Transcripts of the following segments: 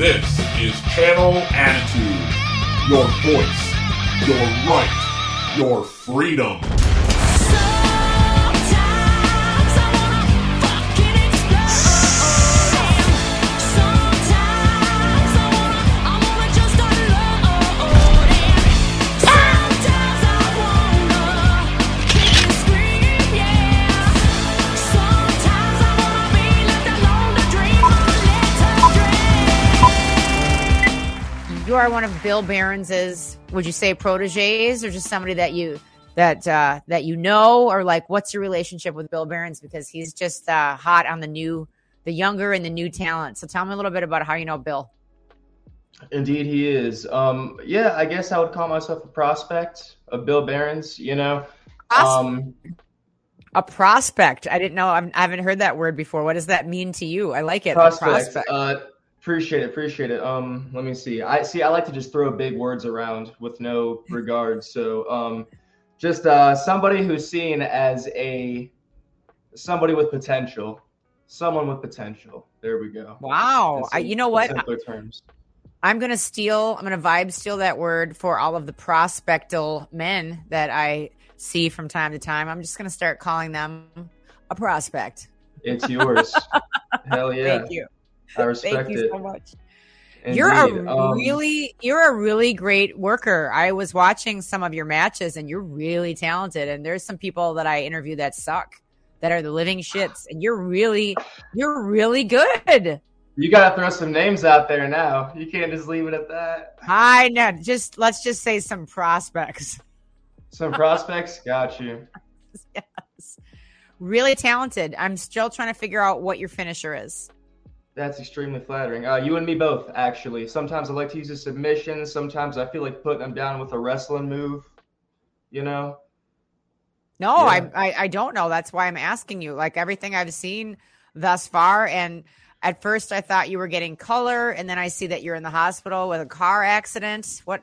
This is Channel Attitude. Your voice, your right, your freedom. Are one of Bill Behrens, would you say proteges or just somebody that you that uh that you know or like what's your relationship with Bill Behrens because he's just uh hot on the new the younger and the new talent. So tell me a little bit about how you know Bill. Indeed, he is. Um, yeah, I guess I would call myself a prospect of Bill Behrens. You know, um, A prospect. I didn't know. I'm, I haven't heard that word before. What does that mean to you? I like it. a prospect. Uh, appreciate it. Appreciate it. Um, let me see. I see. I like to just throw big words around with no regard. So, um, just uh, somebody who's seen as a somebody with potential, someone with potential. There we go. Wow. I, you know what? Simpler terms. I'm gonna steal. I'm gonna vibe steal that word for all of the prospectal men that I see from time to time. I'm just gonna start calling them a prospect. It's yours. Hell yeah. Thank you. I respect Thank you it. so much. You're a Um, really you're a really great worker. I was watching some of your matches and you're really talented. And there's some people that I interview that suck that are the living shits. And you're really you're really good. You gotta throw some names out there now. You can't just leave it at that. I know. Just let's just say some prospects. Some prospects, got you. yes. Really talented. I'm still trying to figure out what your finisher is. That's extremely flattering. Uh, you and me both, actually. Sometimes I like to use a submission. Sometimes I feel like putting them down with a wrestling move. You know, No, Yeah. I, I I don't know. That's why I'm asking you. Like everything I've seen thus far, and at first I thought you were getting color, and then I see that you're in the hospital with a car accident. What?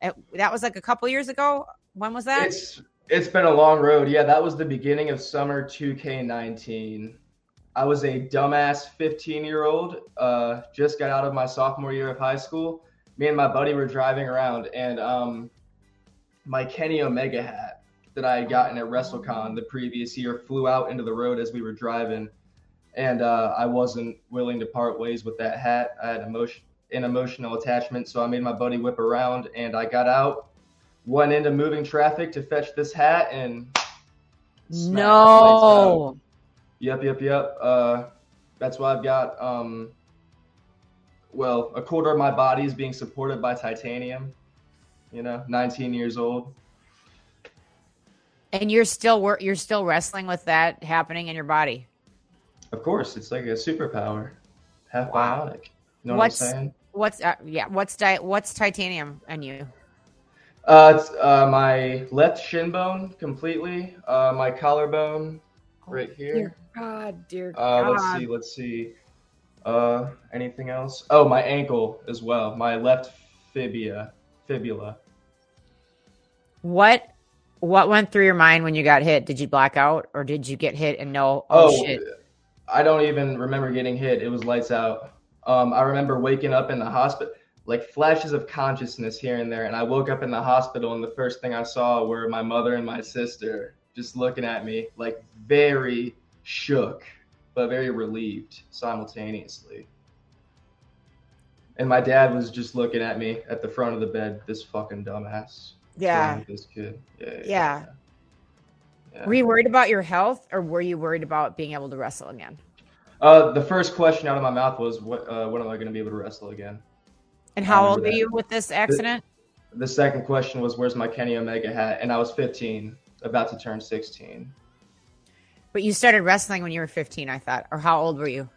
it- That was like a couple years ago. When was that? it's it's been a long road. Yeah, that was the beginning of summer 2K19. I was a dumbass 15 year old. Uh, just got out of my sophomore year of high school. Me and my buddy were driving around, and um, my Kenny Omega hat that I had gotten at WrestleCon the previous year flew out into the road as we were driving, and uh, I wasn't willing to part ways with that hat. I had emotion, an emotional attachment, so I made my buddy whip around, and I got out, went into moving traffic to fetch this hat, and no. Yep, yep, yep. Uh, that's why I've got, um, well, a quarter of my body is being supported by titanium. You know, 19 years old. And you're still wor- you're still wrestling with that happening in your body. Of course, it's like a superpower, half Wow. bionic. You know What's- what I'm saying? What's uh, yeah? What's di- what's titanium in you? Uh, it's uh, my left shin bone completely. Uh, my collarbone right here. Dear God, dear Uh, God. let's see, let's see. Uh, anything else? Oh, my ankle as well. My left fibula. Fibula. What what went through your mind when you got hit? Did you black out or did you get hit and know oh, Oh, shit? I don't even remember getting hit. It was lights out. Um, I remember waking up in the hospital, like flashes of consciousness here and there. And I woke up in the hospital, and the first thing I saw were my mother and my sister just looking at me, like very shook, but very relieved simultaneously. And my dad was just looking at me at the front of the bed, this fucking dumbass. Yeah. This kid. Yeah. yeah, Yeah. yeah. Were you worried about your health or were you worried about being able to wrestle again? Uh, the first question out of my mouth was, "What? Uh, when am I going to be able to wrestle again?" And how old were you with this accident? The second question was, "Where's my Kenny Omega hat?" And I was 15, about to turn 16. But you started wrestling when you were 15, I thought. Or how old were you?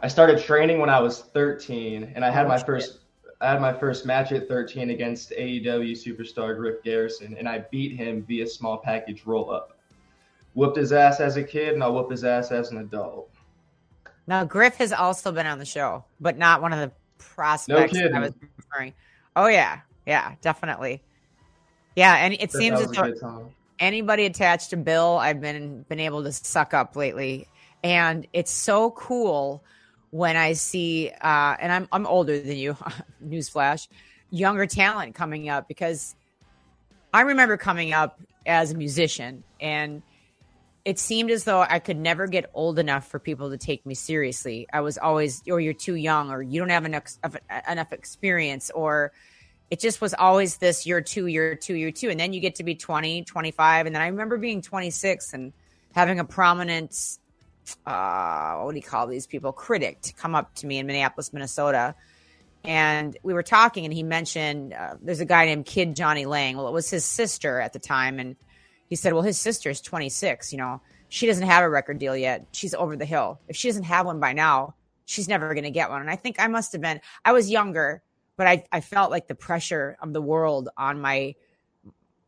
I started training when I was 13, and I had Oh, my shit. first. I had my first match at 13 against AEW superstar Griff Garrison, and I beat him via small package roll up. Whooped his ass as a kid, and I'll whoop his ass as an adult. Now, Griff has also been on the show, but not one of the prospects that I was referring. Oh, yeah. Yeah, definitely. Yeah, and it seems as though a good time. Anybody attached to Bill, I've been been able to suck up lately, and it's so cool when I see, uh, and I'm I'm older than you, newsflash, younger talent coming up because I remember coming up as a musician and it seemed as though I could never get old enough for people to take me seriously. I was always, or you're too young, or you don't have enough enough experience, or it just was always this you're two, you're two, you're two. And then you get to be 20, 25. And then I remember being 26 and having a prominent, uh, what do you call these people? Critic to come up to me in Minneapolis, Minnesota. And we were talking, and he mentioned uh, there's a guy named Kid Jonny Lang. Well, it was his sister at the time. And he said, Well, his sister's 26. You know, she doesn't have a record deal yet. She's over the hill. If she doesn't have one by now, she's never going to get one. And I think I must have been, I was younger, but I, I felt like the pressure of the world on my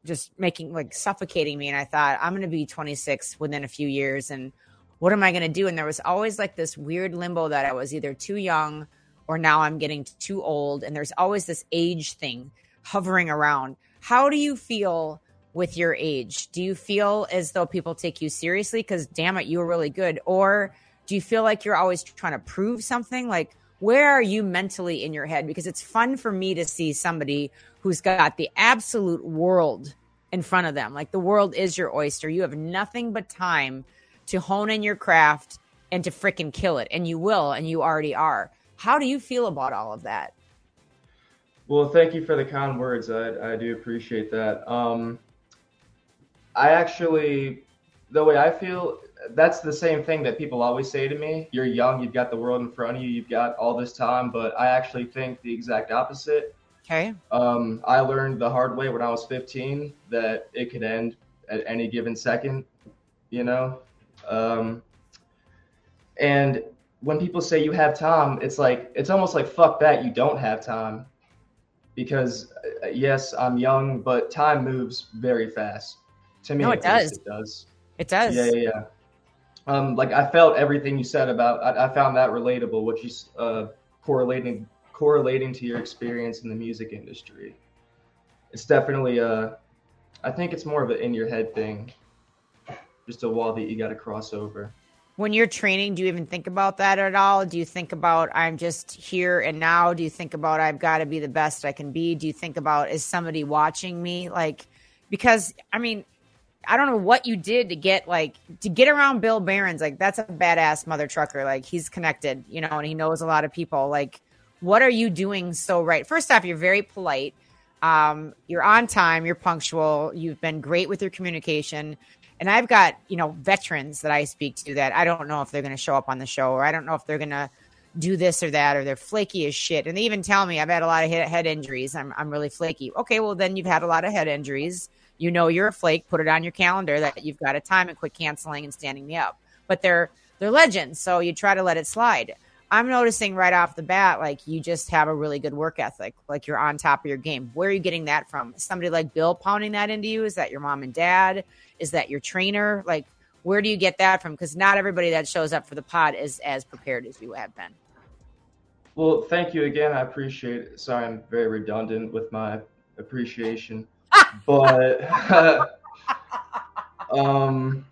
just making like suffocating me. And I thought, I'm going to be 26 within a few years. And what am I going to do? And there was always like this weird limbo that I was either too young or now I'm getting too old. And there's always this age thing hovering around. How do you feel with your age? Do you feel as though people take you seriously? Because damn it, you were really good. Or do you feel like you're always trying to prove something? Like, where are you mentally in your head? Because it's fun for me to see somebody who's got the absolute world in front of them. Like the world is your oyster. You have nothing but time to hone in your craft and to freaking kill it. And you will, and you already are. How do you feel about all of that? Well, thank you for the kind words. I, I do appreciate that. Um, I actually, the way I feel, that's the same thing that people always say to me. You're young, you've got the world in front of you, you've got all this time. But I actually think the exact opposite. Okay. Um, I learned the hard way when I was 15 that it could end at any given second, you know? Um, and when people say you have time, it's like, it's almost like, fuck that, you don't have time. Because, uh, yes, I'm young, but time moves very fast. To me, No, it does. It does. It does. Yeah, yeah, yeah. Um, like I felt everything you said about. I, I found that relatable. What you uh, correlating correlating to your experience in the music industry. It's definitely uh, I think it's more of an in your head thing. Just a wall that you got to cross over. When you're training, do you even think about that at all? Do you think about I'm just here and now? Do you think about I've got to be the best I can be? Do you think about is somebody watching me? Like, because I mean, I don't know what you did to get like to get around Bill Behrens. Like, that's a badass mother trucker. Like, he's connected, you know, and he knows a lot of people. Like, what are you doing so right? First off, you're very polite. Um, you're on time. You're punctual. You've been great with your communication. And I've got, you know, veterans that I speak to that I don't know if they're going to show up on the show or I don't know if they're going to do this or that or they're flaky as shit. And they even tell me I've had a lot of head, head injuries. I'm, I'm really flaky. Okay, well, then you've had a lot of head injuries. You know you're a flake. Put it on your calendar that you've got a time and quit canceling and standing me up. But they're they're legends, so you try to let it slide. I'm noticing right off the bat, like you just have a really good work ethic. Like you're on top of your game. Where are you getting that from? Somebody like Bill pounding that into you? Is that your mom and dad? Is that your trainer? Like, where do you get that from? Because not everybody that shows up for the pod is as prepared as you have been. Well, thank you again. I appreciate it. Sorry, I'm very redundant with my appreciation, but um,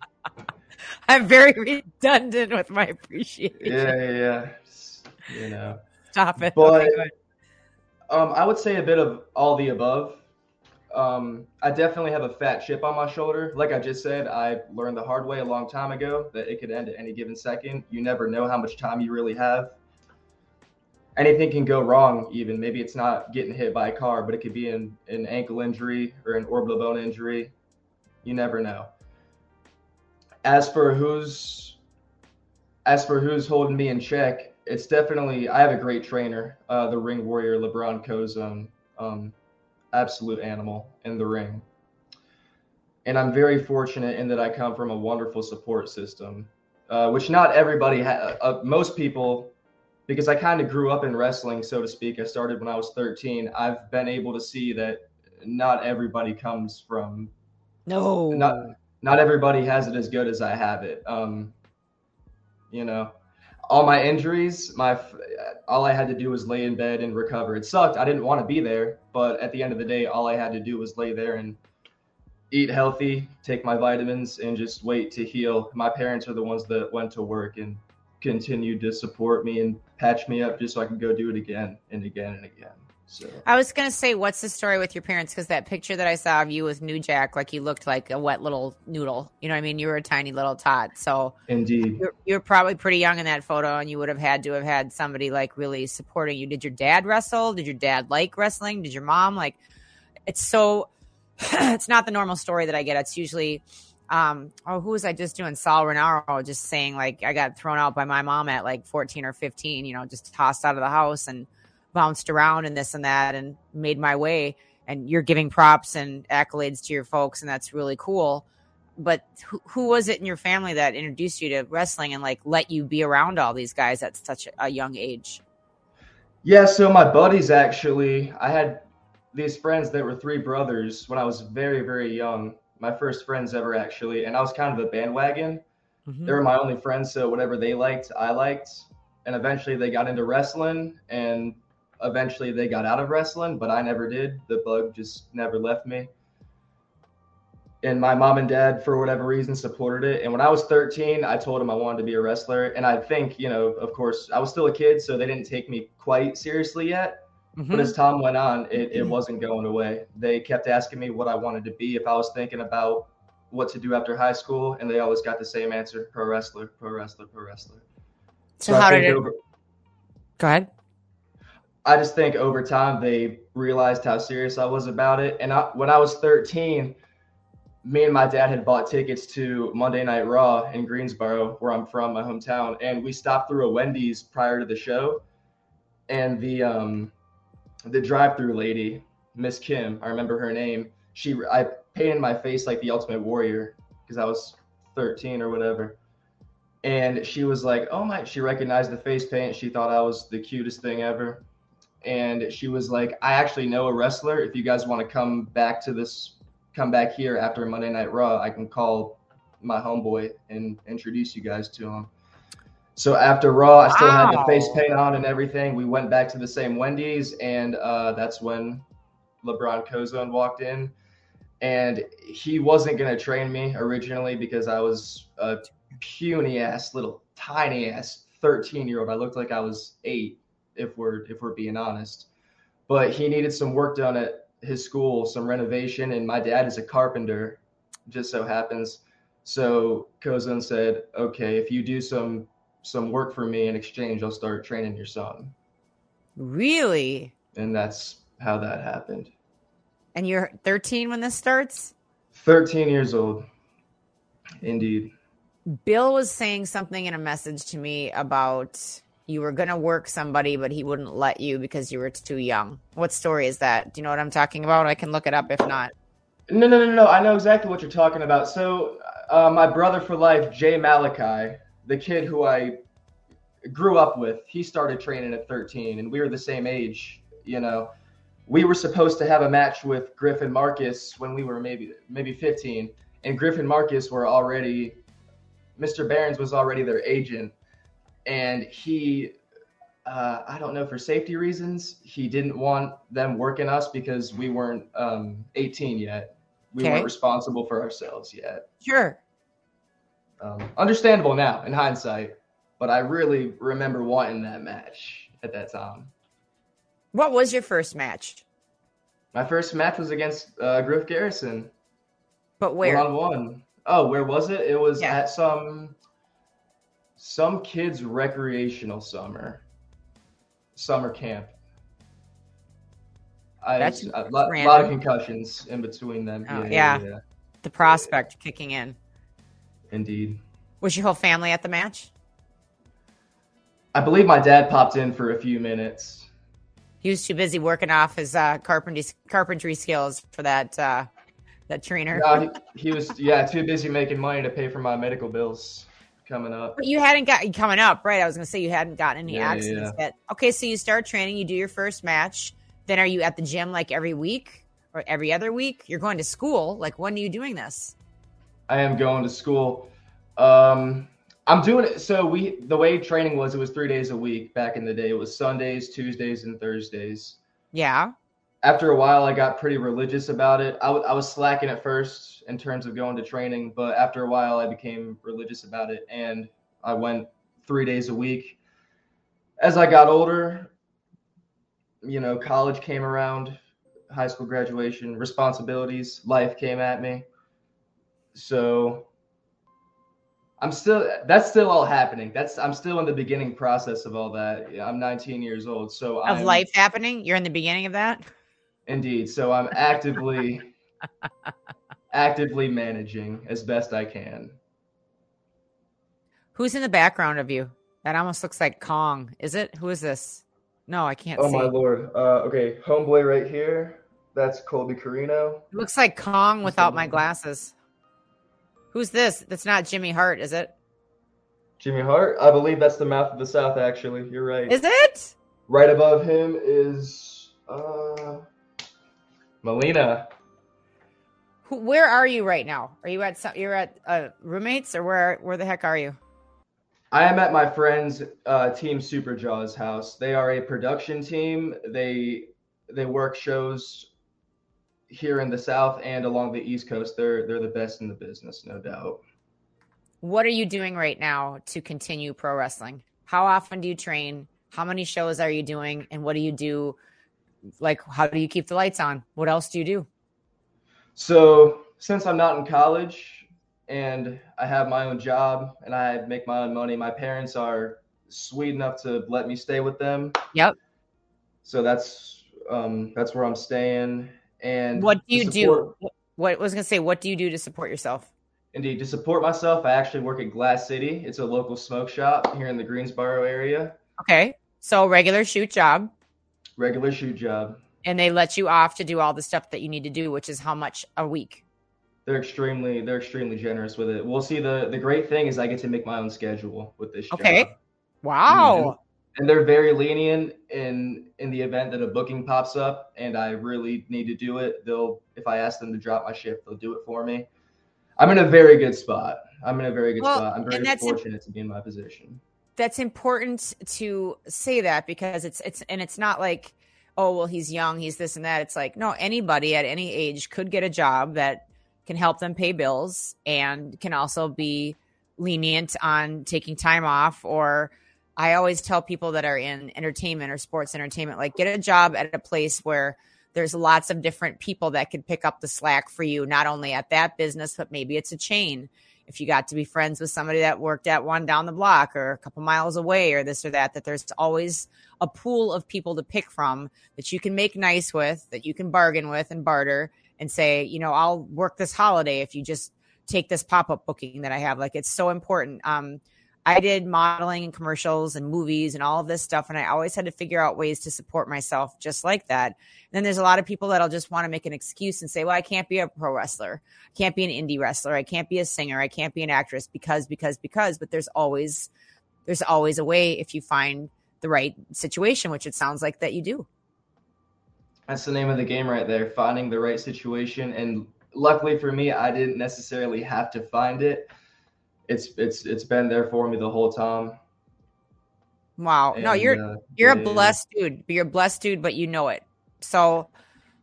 I'm very redundant with my appreciation. yeah, yeah, yeah. You know. Stop it. But- okay. Um, I would say a bit of all the above. Um, I definitely have a fat chip on my shoulder. Like I just said, I learned the hard way a long time ago that it could end at any given second. You never know how much time you really have. Anything can go wrong, even. Maybe it's not getting hit by a car, but it could be an, an ankle injury or an orbital bone injury. You never know. As for who's as for who's holding me in check, it's definitely I have a great trainer, uh, the Ring Warrior LeBron Kozone, um, absolute animal in the ring. And I'm very fortunate in that I come from a wonderful support system, uh, which not everybody ha- uh, most people, because I kind of grew up in wrestling, so to speak. I started when I was 13. I've been able to see that not everybody comes from No. not not everybody has it as good as I have it. Um, you know, all my injuries, my all I had to do was lay in bed and recover. It sucked. I didn't want to be there, but at the end of the day, all I had to do was lay there and eat healthy, take my vitamins, and just wait to heal. My parents are the ones that went to work, and continued to support me and patch me up just so I could go do it again and again and again. So I was gonna say, what's the story with your parents? Because that picture that I saw of you with New Jack, like you looked like a wet little noodle. You know what I mean? You were a tiny little tot. So indeed, you're, you're probably pretty young in that photo, and you would have had to have had somebody like really supporting you. Did your dad wrestle? Did your dad like wrestling? Did your mom like? It's so. it's not the normal story that I get. It's usually. Um, oh, who was I just doing? Saul Renaro just saying like I got thrown out by my mom at like 14 or 15, you know, just tossed out of the house and bounced around and this and that and made my way and you're giving props and accolades to your folks and that's really cool but who, who was it in your family that introduced you to wrestling and like let you be around all these guys at such a young age yeah. So my buddies actually, I had these friends that were three brothers when I was very very young. My first friends ever actually, and I was kind of a bandwagon. Mm-hmm. They were my only friends, so whatever they liked, I liked. And eventually they got into wrestling, and eventually they got out of wrestling, but I never did. The bug just never left me. And my mom and dad, for whatever reason, supported it. And when I was 13, I told them I wanted to be a wrestler. And I think, you know, of course, I was still a kid, so they didn't take me quite seriously yet. Mhm. But as time went on, it, it wasn't going away. They kept asking me what I wanted to be if I was thinking about what to do after high school, and they always got the same answer: pro wrestler, pro wrestler, pro wrestler. so I how did it over- go ahead I just think over time they realized how serious I was about it. And I, when I was 13, me and my dad had bought tickets to Monday Night Raw in Greensboro, where I'm from, my hometown, and we stopped through a Wendy's prior to the show. And the um, the drive-through lady, Miss Kim, I remember her name. She I painted my face like the Ultimate Warrior because I was 13 or whatever. And she was like, "Oh my!" She recognized the face paint. She thought I was the cutest thing ever and she was like, I actually know a wrestler. If you guys want to come back to this, come back here after Monday Night Raw, I can call my homeboy and introduce you guys to him. So after Raw, I still had the face paint on and everything. We went back to the same Wendy's, and uh, that's when LeBron Kozone walked in. And he wasn't going to train me originally because I was a puny ass, little tiny ass 13 year old. I looked like I was eight if we're if we're being honest. But he needed some work done at his school, some renovation, and my dad is a carpenter, just so happens. So Kozone said, "Okay, if you do some some work for me in exchange, I'll start training your son." really And that's how that happened. and you're 13 when this starts 13 years old. Indeed. bill was saying something in a message to me about you were going to work somebody but he wouldn't let you because you were too young what story is that do you know what i'm talking about i can look it up if not No, no, no, no. I know exactly what you're talking about. So, uh, my brother for life, Jay Malachi, the kid who I grew up with, he started training at 13, and we were the same age. You know, we were supposed to have a match with Griffin Marcus when we were maybe maybe 15, and Griffin Marcus were already, Mr. Behrens was already their agent, and he uh, I don't know for safety reasons, he didn't want them working us because we weren't um, 18 yet. We Okay. weren't responsible for ourselves yet. sure Um, understandable now in hindsight, but I really remember wanting that match at that time. what was your first match My first match was against uh, Griff Garrison. but where One on one. Oh, where was it? It was Yeah. at some some kids' recreational summer summer camp. I, That's a lot, lot of concussions in between them. Oh, yeah. the prospect kicking in indeed. was your whole family at the match I believe my dad popped in for a few minutes. he was too busy working off his uh, carpentry carpentry skills for that uh, that trainer No, he, he was yeah too busy making money to pay for my medical bills coming up. But you hadn't got coming up, right? I was going to say you hadn't gotten any Yeah, yeah, accidents yet. Okay, so you start training, you do your first match. Then are you at the gym like every week or every other week? You're going to school. Like when are you doing this? I am going to school. Um, I'm doing it. So we the way training was, it was three days a week back in the day. It was Sundays, Tuesdays, and Thursdays. Yeah. After a while, I got pretty religious about it. I, w- I was slacking at first in terms of going to training, but after a while, I became religious about it, and I went three days a week. As I got older, you know, college came around, high school graduation, responsibilities, life came at me. So I'm still that's still all happening. That's I'm still in the beginning process of all that. I'm 19 years old, so Of I'm, life happening, you're in the beginning of that. Indeed. So I'm actively actively managing as best I can. Who's in the background of you? That almost looks like Kong. Is it? Who is this? No, I can't Oh see. my lord. Uh, okay, homeboy right here. That's Colby Corino. It looks like Kong without my glasses. Who's this? That's not Jimmy Hart, is it? Jimmy Hart. I believe that's the mouth of the South. Actually, you're right. Is it? right above him is uh, Melina. Who, where are you right now? Are you at some, you're at uh, roommates or where where the heck are you? I am at my friend's uh, team Super Jaws house. They are a production team. They they work shows here in the South and along the East Coast. They're they're the best in the business, no doubt. What are you doing right now to continue pro wrestling? How often do you train? How many shows are you doing? And what do you do? Like, how do you keep the lights on? What else do you do? So since I'm not in college and I have my own job and I make my own money, my parents are sweet enough to let me stay with them. Yep. So that's um, that's where I'm staying. And What do you support- do? What I was gonna say, what do you do to support yourself? Indeed, to support myself, I actually work at Glass City. It's a local smoke shop here in the Greensboro area. Okay. So regular shoot job, Regular shoot job. and they let you off to do all the stuff that you need to do, which is how much a week? They're extremely they're extremely generous with it. We'll see the the great thing is I get to make my own schedule with this Okay. job. Wow. Mm-hmm. And they're very lenient in in the event that a booking pops up and I really need to do it. They'll if I ask them to drop my shift, they'll do it for me. I'm in a very good spot. I'm in a very good Well, spot. I'm very fortunate to be in my position. That's important to say that because it's it's and it's not like, oh well, he's young, he's this and that. It's like, no, anybody at any age could get a job that can help them pay bills and can also be lenient on taking time off or I always tell people that are in entertainment or sports entertainment, like get a job at a place where there's lots of different people that could pick up the slack for you, not only at that business, but maybe it's a chain. If you got to be friends with somebody that worked at one down the block or a couple miles away or this or that, that there's always a pool of people to pick from that you can make nice with, that you can bargain with and barter and say, you know, I'll work this holiday if you just take this pop up booking that I have. Like it's so important. Um, I did modeling and commercials and movies and all of this stuff. And I always had to figure out ways to support myself just like that. And then there's a lot of people that'll just want to make an excuse and say, well, I can't be a pro wrestler. I can't be an indie wrestler. I can't be a singer. I can't be an actress because, because, because, but there's always, there's always a way if you find the right situation, which it sounds like that you do. That's the name of the game right there, finding the right situation. And luckily for me, I didn't necessarily have to find it. It's it's it's been there for me the whole time. Wow. no, you're, uh, You're yeah, a blessed dude. You're a blessed dude, but you know it. So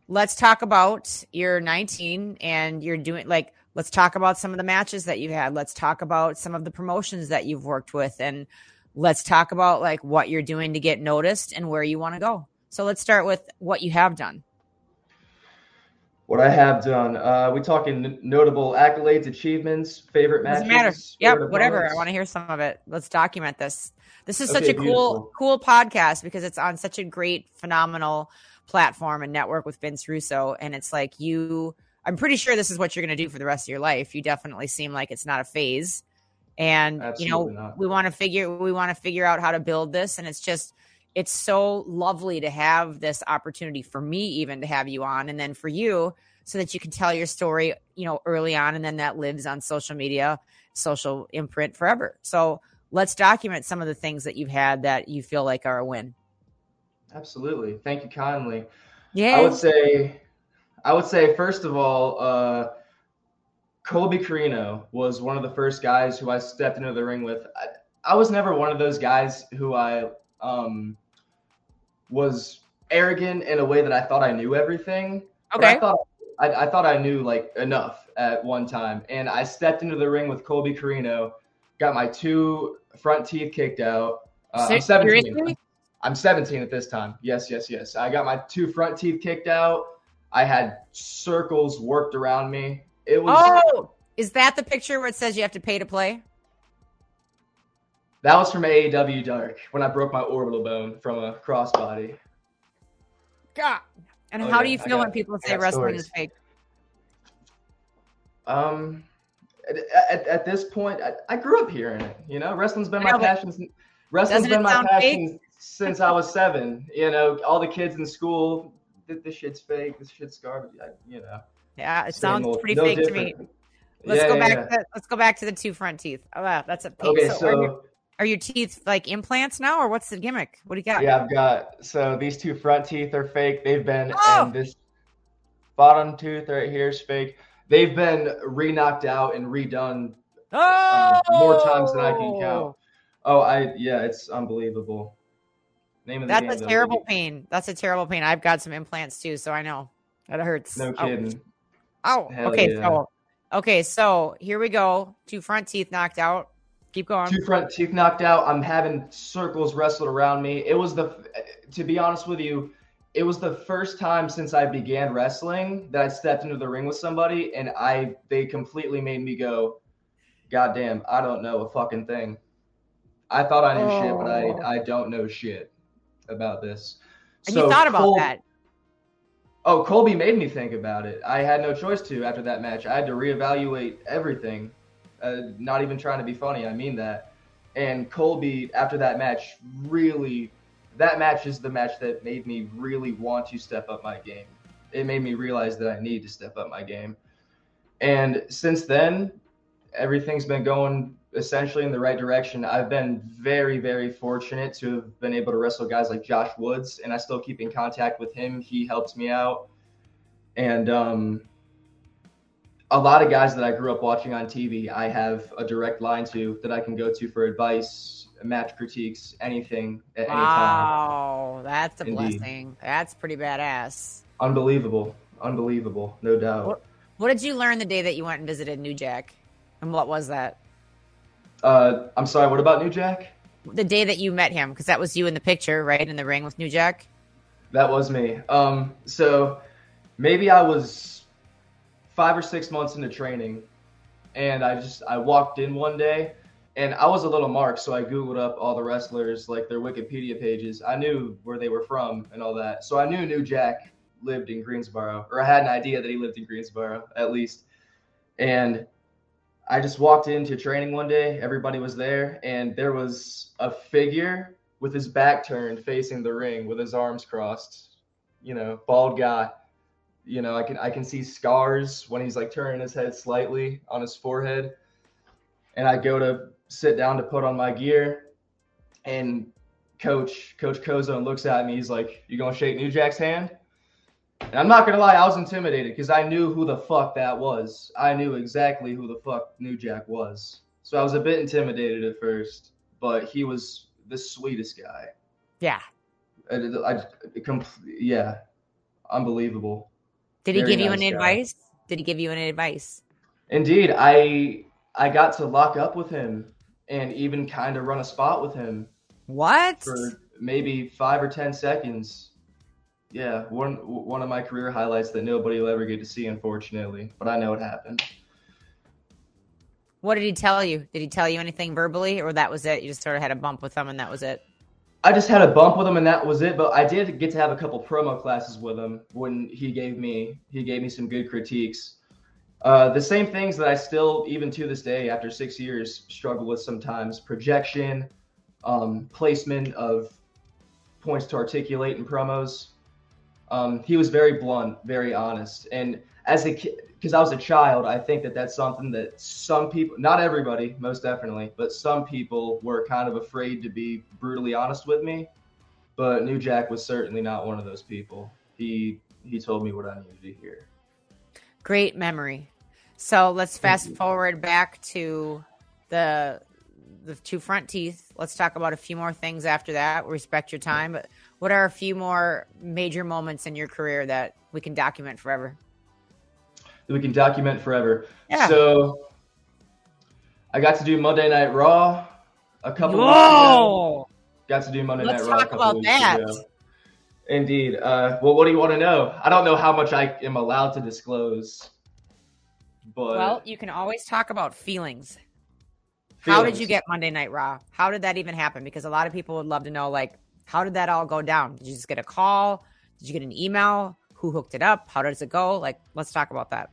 let's talk about you're 19 and you're doing like let's talk about some of the matches that you've had. Let's talk about some of the promotions that you've worked with and let's talk about like what you're doing to get noticed and where you want to go. So let's start with what you have done. What I have done. Uh, we talking notable accolades, achievements, favorite Doesn't matches. matter. Yep, whatever. I want to hear some of it. Let's document this. This is Okay, such a cool, beautiful. cool podcast because it's on such a great, phenomenal platform and network with Vince Russo. And it's like you, I'm pretty sure this is what you're going to do for the rest of your life. You definitely seem like it's not a phase. And you know, not. we want to figure, we want to figure out how to build this. And it's just, it's so lovely to have this opportunity for me, even to have you on, and then for you, so that you can tell your story, you know, early on, and then that lives on social media, social imprint forever. So let's document some of the things that you've had that you feel like are a win. Absolutely. Thank you kindly. Yeah. I would say, I would say first of all, uh, Colby Corino was one of the first guys who I stepped into the ring with. I, I was never one of those guys who I um, was arrogant in a way that I thought I knew everything. Okay. I thought I, I thought I knew like enough at one time, and I stepped into the ring with Colby Corino got my two front teeth kicked out. Uh, I'm 17. seriously? I'm 17 at this time. Yes, yes, yes. I got my two front teeth kicked out. I had circles worked around me. It was Oh, is that the picture where it says you have to pay to play? That was from AEW Dark when I broke my orbital bone from a crossbody. God. And Oh, how yeah, do you feel when people say wrestling stories. is fake? Um, at, at, at this point, I, I grew up hearing it. You know, wrestling's been my know, passion. Wrestling's been my passion since I was seven. You know, all the kids in school, "Th- this shit's fake. This shit's garbage. I, you know, Yeah, it sounds old- pretty no fake to me. Let's Yeah, go yeah, back. yeah. To, let's go back to the two front teeth. Oh, wow, that's a pain. Okay, so, so are your teeth like implants now, or what's the gimmick? What do you got? yeah, I've got so these two front teeth are fake. They've been Oh! and this bottom tooth right here is fake. They've been re-knocked out and redone Oh, more times than I can oh! count. Oh, I yeah, it's unbelievable. Name of the game. That's a terrible pain. That's a terrible pain. I've got some implants too, so I know that hurts. No Oh. kidding. Oh, Hell okay. yeah. So, okay, so here we go. Two front teeth knocked out. Keep going. Two front teeth knocked out. I'm having circles wrestled around me. It was the, to be honest with you, it was the first time since I began wrestling that I stepped into the ring with somebody, and I they completely made me go, God damn, I don't know a fucking thing. I thought I knew shit, but Oh. I I don't know shit about this. and you thought about Col- that. Oh, Colby made me think about it. I had no choice to after that match. I had to reevaluate everything. Uh, not even trying to be funny, I mean that. And Colby, after that match, really, that match is the match that made me really want to step up my game. It made me realize that I need to step up my game. And since then, everything's been going essentially in the right direction. I've been very, very fortunate to have been able to wrestle guys like Josh Woods, and I still keep in contact with him. He helps me out. And um, a lot of guys that I grew up watching on TV, I have a direct line to that I can go to for advice, match critiques, anything at any time. Wow, that's a Indeed. blessing. That's pretty badass. Unbelievable. Unbelievable. No doubt. What- What did you learn the day that you went and visited New Jack? And what was that? Uh, I'm sorry, what about New Jack? The day that you met him, because that was you in the picture, right? In the ring with New Jack? That was me. Um, so maybe I was five or six months into training, and I just I walked in one day, and I was a little mark, so I googled up all the wrestlers, like their Wikipedia pages. I knew where they were from and all that, so I knew New Jack lived in Greensboro, or I had an idea that he lived in Greensboro at least, and. I just walked into training one day. Everybody was there, and there was a figure with his back turned facing the ring with his arms crossed you know bald guy you know i can i can see scars when he's like turning his head slightly on his forehead. And i go to sit down to put on my gear and coach coach kozone looks at me. He's like you gonna shake new jack's hand? And i'm not gonna lie i was intimidated because i knew who the fuck that was. I knew exactly who the fuck new jack was. So i was a bit intimidated at first but he was the sweetest guy. Yeah. I, I, compl- yeah, unbelievable. Did he Very give you any guy. advice? Did he give you any advice? Indeed, I I got to lock up with him and even kind of run a spot with him What? for maybe five or ten seconds. Yeah, one one of my career highlights that nobody will ever get to see, unfortunately. But I know it happened. What did he tell you? Did he tell you anything verbally, or that was it? You just sort of had a bump with him, and that was it. I just had a bump with him and that was it. But I did get to have a couple promo classes with him when he gave me he gave me some good critiques. Uh, the same things that I still, even to this day, after six years, struggle with sometimes: projection, um, placement of points to articulate in promos. Um, he was very blunt, very honest, and as a kid, because I was a child, I think that that's something that some people, not everybody, most definitely, but some people were kind of afraid to be brutally honest with me. But New Jack was certainly not one of those people. He he told me what I needed to hear. Great memory. So let's fast forward back to the the two front teeth. Let's talk about a few more things after that. Respect your time, but what are a few more major moments in your career that we can document forever? That we can document forever. Yeah. So I got to do Monday Night Raw a couple weeks ago. Whoa! Got to do Monday Let's Night Raw. a talk couple about weeks that. ago. Indeed. Uh, well, what do you want to know? I don't know how much I am allowed to disclose, but Well, you can always talk about feelings. How did you get Monday Night Raw? How did that even happen? Because a lot of people would love to know, like, how did that all go down? Did you just get a call? Did you get an email? Who hooked it up? How does it go? Like, let's talk about that.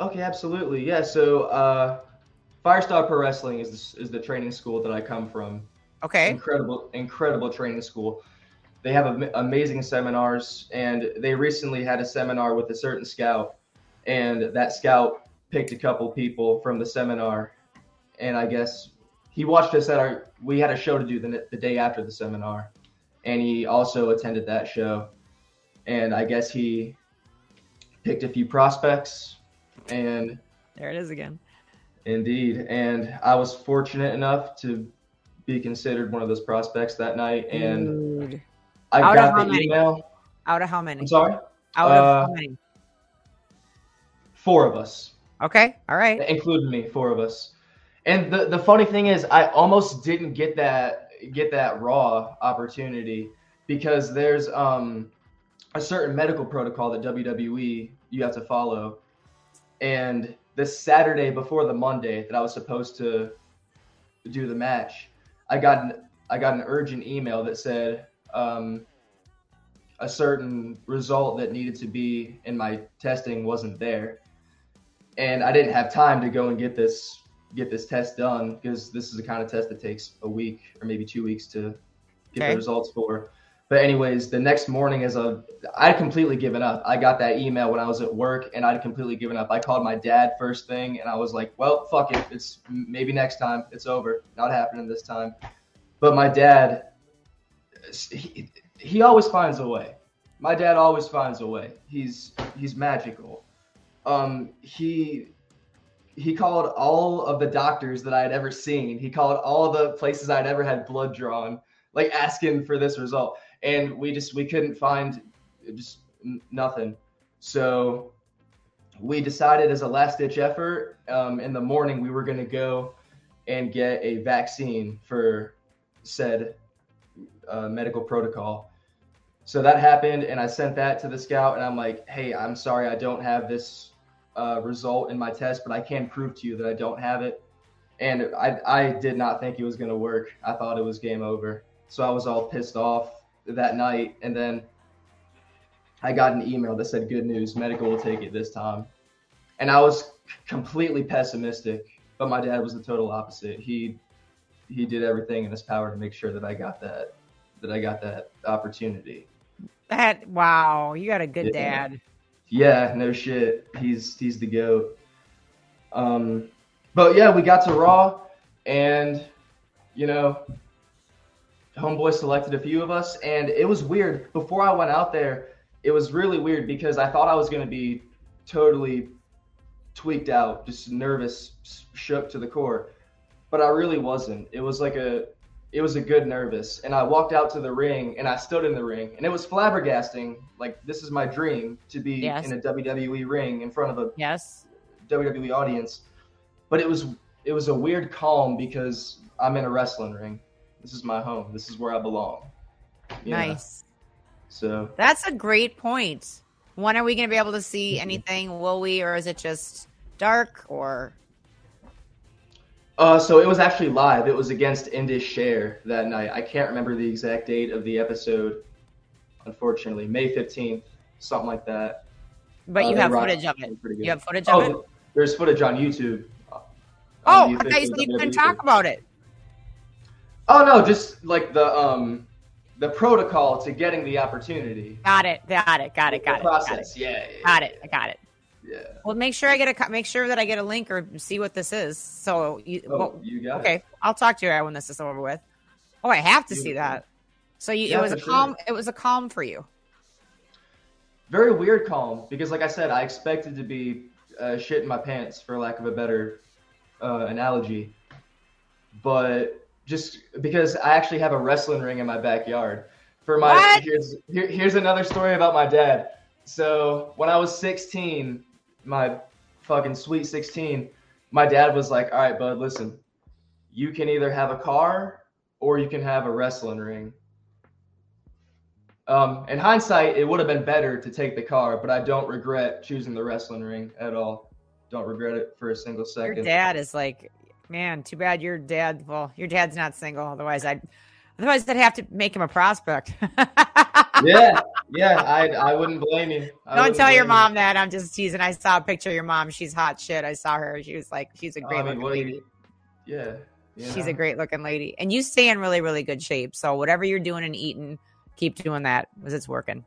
Okay, absolutely. Yeah. So, uh, Firestar Pro Wrestling is the, is the training school that I come from. Okay. Incredible, incredible training school. They have am- amazing seminars, and they recently had a seminar with a certain scout, and that scout picked a couple people from the seminar, and I guess he watched us at our. We had a show to do the, the day after the seminar, and he also attended that show, and I guess he picked a few prospects, and There it is again. Indeed. And I was fortunate enough to be considered one of those prospects that night. And Dude. I Out of got how the many? email. Out of how many? I'm sorry? Out of Uh, how many? Four of us, Okay. All right. including me, four of us. And the, the funny thing is, I almost didn't get that get that raw opportunity because there's um a certain medical protocol that WWE you have to follow. And this Saturday before the Monday that I was supposed to do the match, I got an I got an urgent email that said um, a certain result that needed to be in my testing wasn't there, and I didn't have time to go and get this get this test done because this is the kind of test that takes a week or maybe two weeks to get Okay. the results for. But anyways, the next morning, as a I'd completely given up. I got that email when I was at work, and I'd completely given up. I called my dad first thing, and I was like, "Well, fuck it. It's maybe next time. It's over. Not happening this time." But my dad, he, he always finds a way. My dad always finds a way. He's he's magical. Um, he he called all of the doctors that I had ever seen. He called all the places I'd ever had blood drawn, like asking for this result, and we just we couldn't find just nothing. So we decided as a last ditch effort um, in the morning we were going to go and get a vaccine for said uh, medical protocol. So that happened, and I sent that to the scout, and I'm like, "Hey, I'm sorry, I don't have this uh, result in my test, but I can prove to you that I don't have it." And I, I did not think it was going to work. I thought it was game over. So I was all pissed off that night, and then I got an email that said, "Good news, medical will take it this time," and I was completely pessimistic. But my dad was the total opposite. He he did everything in his power to make sure that I got that that I got that opportunity. That wow, you got a good Yeah. dad. Yeah, no shit. He's he's the goat. Um, but yeah, we got to Raw, and you know, Homeboy selected a few of us, and it was weird. Before I went out there, it was really weird because I thought I was gonna be totally tweaked out, just nervous, shook to the core, but I really wasn't. It was like a it was a good nervous and i walked out to the ring and i stood in the ring and it was flabbergasting like this is my dream to be Yes. in a wwe ring in front of a Yes. wwe audience but it was it was a weird calm because i'm in a wrestling ring this is my home this is where i belong you know? Nice. so That's a great point. When are we going to be able to see anything? Will we, or is it just dark? Or Uh, so it was actually live. It was against Indus Sher that night. I can't remember the exact date of the episode, unfortunately. May 15th, something like that. but Uh, you have footage of it. You have footage of it. Oh, there's footage on YouTube. uh, on Oh, the I thought you said you couldn't talk about it. Oh no, just like the um the protocol to getting the opportunity. Got it. Got it. Got it. The Got it. Got it. process. Yeah, yeah, Got it. I got it. Yeah. Well, make sure I get a make sure that I get a link or see what this is. So you, Oh, well, you got it. okay, I'll talk to you when this is over with. Oh, I have to see Beautiful. that. So you, Yeah, it was a for sure. calm. It was a calm for you. very weird calm because like i said i expected to be uh, shit in my pants for lack of a better uh, analogy but just because i actually have a wrestling ring in my backyard for my What? here's here, here's another story about my dad so when i was 16 my fucking sweet 16 my dad was like all right bud listen you can either have a car or you can have a wrestling ring. Um, in hindsight, it would have been better to take the car, but I don't regret choosing the wrestling ring at all. Don't regret it for a single second. Your second. dad is like, man, too bad your dad. Well, your dad's not single. Otherwise, I'd otherwise I'd have to make him a prospect. yeah, yeah, I I wouldn't blame you. I Don't tell your blame you. mom that. I'm just teasing. I saw a picture of your mom. She's hot shit. I saw her. She was like, she's a Oh, great I mean, looking lady. you- Yeah, you She's a great looking lady. And you stay in really, really good shape. So whatever you're doing and eating, keep doing that because it's working.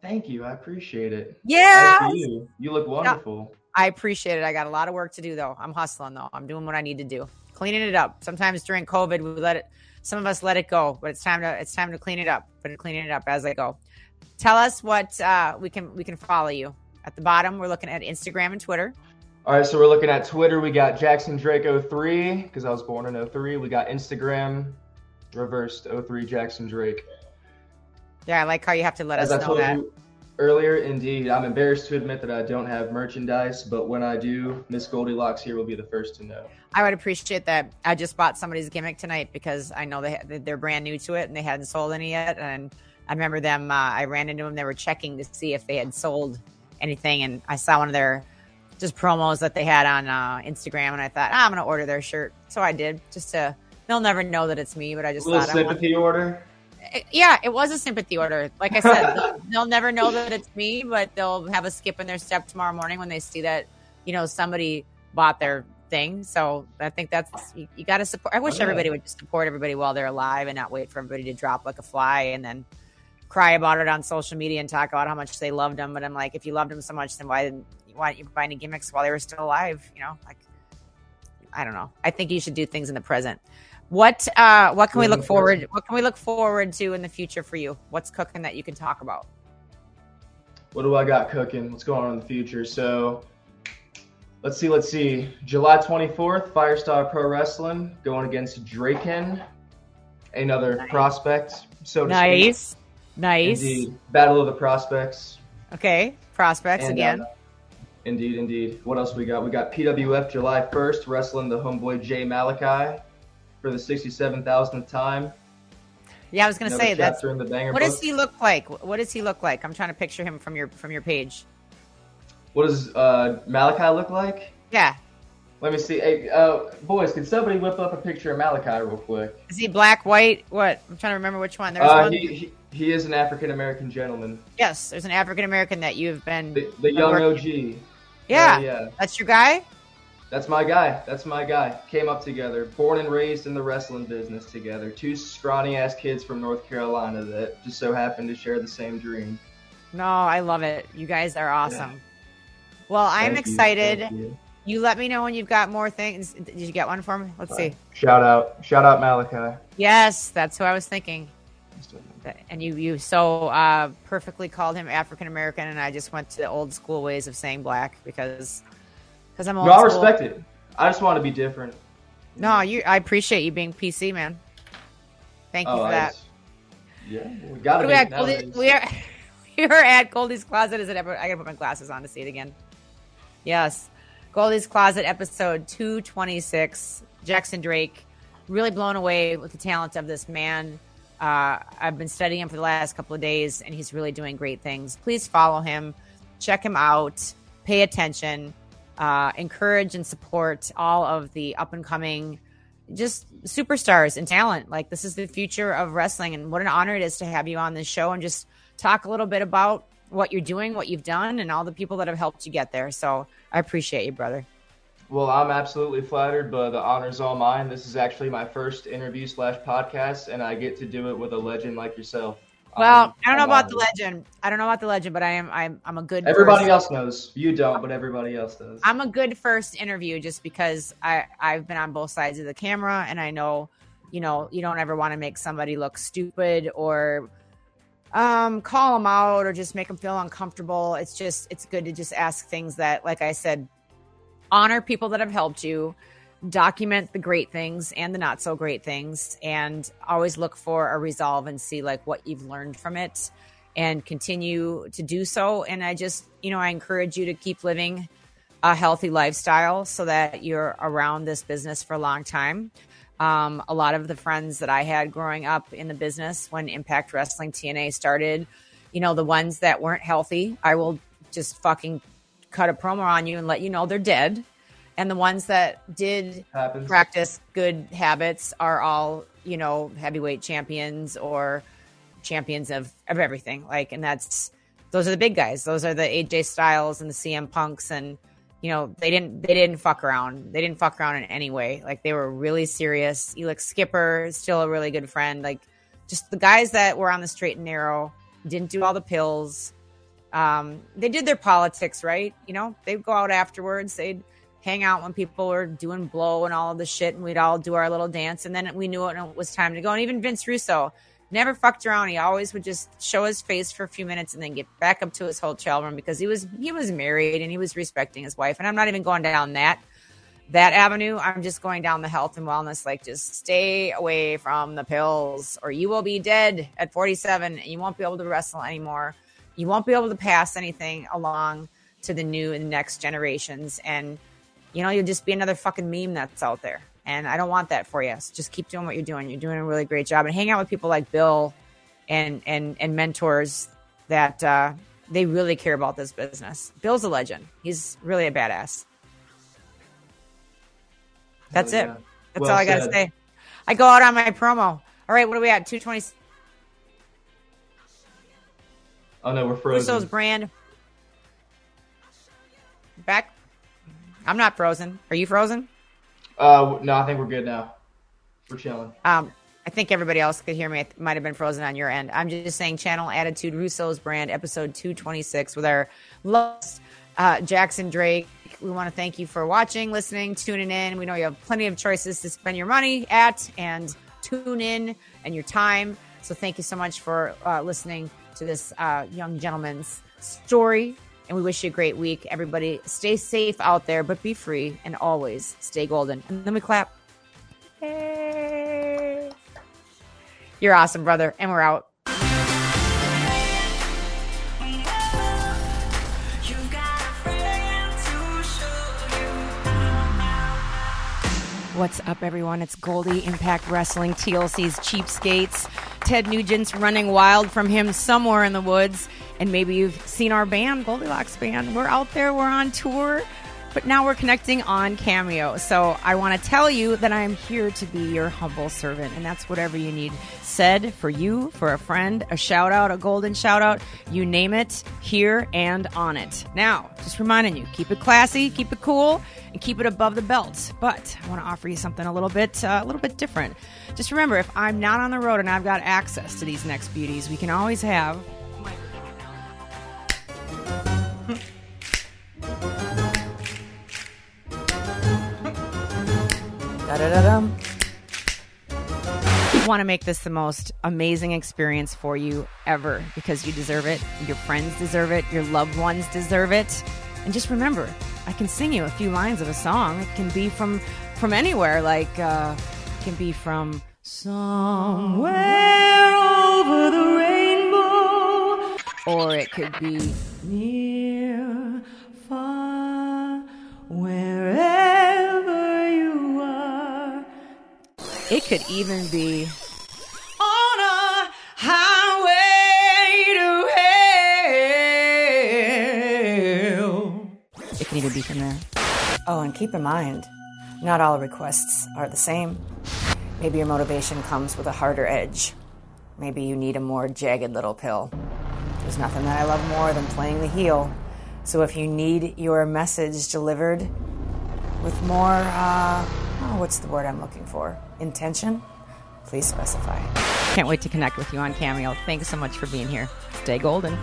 Thank you. I appreciate it. Yeah. You. You look wonderful. I appreciate it. I got a lot of work to do though. I'm hustling though. I'm doing what I need to do. Cleaning it up. Sometimes during COVID, we let it some of us let it go, but it's time to it's time to clean it up. But cleaning it up as I go. Tell us what uh, we can we can follow you. At the bottom, we're looking at Instagram and Twitter. All right, so we're looking at Twitter. We got Jackson Drake 03 because I was born in 03. We got Instagram reversed 03 Jackson Drake. Yeah, I like how you have to let As us I know that. you earlier, indeed, I'm embarrassed to admit that I don't have merchandise, but when I do, Miss Goldilocks here will be the first to know. I would appreciate that. I just bought somebody's gimmick tonight because I know they they're brand new to it and they hadn't sold any yet. And I remember them. Uh, I ran into them. They were checking to see if they had sold anything, and I saw one of their just promos that they had on uh, Instagram, and I thought ah, I'm going to order their shirt. So I did, just to. They'll never know that it's me, but I just A little thought, I want- sympathy order. It- yeah, it was a sympathy order. Like I said, they'll, they'll never know that it's me, but they'll have a skip in their step tomorrow morning when they see that you know somebody bought their thing. So I think that's you, you got to support. I wish Oh, yeah. everybody would just support everybody while they're alive and not wait for everybody to drop like a fly and then cry about it on social media and talk about how much they loved them. But I'm like, if you loved them so much, then why didn't why didn't you buy any gimmicks while they were still alive? You know, like I don't know. I think you should do things in the present. What uh what can we look forward what can we look forward to in the future for you? What's cooking that you can talk about? What do I got cooking? What's going on in the future? So let's see, let's see. July 24th, Firestar Pro Wrestling going against Draken, another Nice. prospect. So to speak. Nice. Nice. Indeed. Battle of the Prospects. Okay. Prospects And, again. uh, indeed, indeed. What else we got? We got PWF July 1st, wrestling the homeboy Jay Malachi for the 67,000th time. yeah, I was gonna say that's in the banger what book. does he look like? What does he look like? I'm trying to picture him from your from your page. What does uh, Malachi look like? Yeah. Let me see. Hey, uh, boys, can somebody whip up a picture of Malachi real quick? Is he black, white? What? I'm trying to remember which one. There's Uh, one. he, he, he is an African American gentleman. yes, there's an African American that you've been. The, the young working- OG. yeah, yeah. that's your guy. That's my guy. That's my guy. Came up together, born and raised in the wrestling business together. Two scrawny ass kids from North Carolina that just so happened to share the same dream. No, I love it. You guys are awesome. Well, I'm Thank excited. you. You let me know when you've got more things. Did you get one for me? Let's see. Shout out, shout out Malachi. Yes, that's who I was thinking. And you, you so uh, perfectly called him African American, and I just went to the old school ways of saying black because because I'm old No, I school. respect it. I just want to be different. No, you. I appreciate you being PC, man. Thank you Oh, for that. just- yeah, we at Goldy, we are we are at Goldy's Closet. Is it ever? I gotta put my glasses on to see it again. Yes, Goldy's Closet episode two twenty six. Jackson Drake, really blown away with the talent of this man. Uh, I've been studying him for the last couple of days, and he's really doing great things. Please follow him, check him out, pay attention, uh, encourage and support all of the up and coming just superstars and talent. Like this is the future of wrestling, and what an honor it is to have you on this show and just talk a little bit about what you're doing, what you've done, and all the people that have helped you get there. So I appreciate you, brother. Well, I'm absolutely flattered, but the honor's all mine. This is actually my first interview slash podcast, and I get to do it with a legend like yourself. Well, I'm- I don't know about the legend. I don't know about the legend, but I am I'm I'm a good Everybody first- else knows. You don't, but everybody else does. I'm a good first interview just because I I've been on both sides of the camera and I know, you know, you don't ever want to make somebody look stupid or um call them out or just make them feel uncomfortable. It's just it's good to just ask things that like I said honor people that have helped you, document the great things and the not so great things and always look for a resolve and see like what you've learned from it and continue to do so and I just, you know, I encourage you to keep living a healthy lifestyle so that you're around this business for a long time. Um, a lot of the friends that I had growing up in the business when Impact Wrestling TNA started, you know, the ones that weren't healthy, I will just fucking cut a promo on you and let you know they're dead. And the ones that did Happens. practice good habits are all, you know, heavyweight champions or champions of, of everything. Like, and that's, those are the big guys. Those are the AJ Styles and the CM Punks. And, you know, they didn't, they didn't fuck around. They didn't fuck around in any way. Like, they were really serious. Elix Skipper still a really good friend. Like, just the guys that were on the straight and narrow didn't do all the pills. Um, they did their politics, right? You know, they'd go out afterwards. They'd hang out when people were doing blow and all of the shit, and we'd all do our little dance. And then we knew it was time to go. And even Vince Russo never fucked around. He always would just show his face for a few minutes and then get back up to his hotel room because he was he was married and he was respecting his wife. And I'm not even going down that that avenue. I'm just going down the health and wellness. Like, just stay away from the pills, or you will be dead at 47 and you won't be able to wrestle anymore. You won't be able to pass anything along to the new and next generations. And, you know, you'll just be another fucking meme that's out there. And I don't want that for you. So just keep doing what you're doing. You're doing a really great job. And hang out with people like Bill and and and mentors that uh, they really care about this business. Bill's a legend. He's really a badass. That's Hell it. That's Well all I got to say. I go out on my promo. All right, what are we at? 220 Oh no, we're frozen. Russo's brand. Back. I'm not frozen. Are you frozen? Uh, no, I think we're good now. We're chilling. Um, I think everybody else could hear me. It might have been frozen on your end. I'm just saying, Channel Attitude, Russo's brand, episode 226 with our lost uh, Jackson Drake. We want to thank you for watching, listening, tuning in. We know you have plenty of choices to spend your money at and tune in and your time. So thank you so much for uh, listening to this uh, young gentleman's story. And we wish you a great week. Everybody, stay safe out there, but be free and always stay golden. And then we clap. Yay. You're awesome, brother. And we're out. You got a friend to show you. What's up, everyone? It's Goldy Impact Wrestling, TLC's Cheapskates. Ted Nugent's running wild from him somewhere in the woods. And maybe you've seen our band, Goldilocks Band. We're out there, we're on tour, but now we're connecting on Cameo. So I want to tell you that I'm here to be your humble servant. And that's whatever you need said for you, for a friend, a shout out, a golden shout out, you name it, here and on it. Now, just reminding you, keep it classy, keep it cool, and keep it above the belt. But I want to offer you something a little bit, uh, a little bit different. Just remember, if I'm not on the road and I've got access to these next beauties, we can always have. Want to make this the most amazing experience for you ever because you deserve it. Your friends deserve it. Your loved ones deserve it. And just remember, I can sing you a few lines of a song. It can be from from anywhere. Like uh, it can be from somewhere over the or it could be near, far, wherever you are. It could even be on a highway to hell. It can even be from there. Oh, and keep in mind, not all requests are the same. Maybe your motivation comes with a harder edge. Maybe you need a more jagged little pill. There's nothing that I love more than playing the heel. So if you need your message delivered with more, uh, oh, what's the word I'm looking for? Intention? Please specify. Can't wait to connect with you on Cameo. Thanks so much for being here. Stay golden.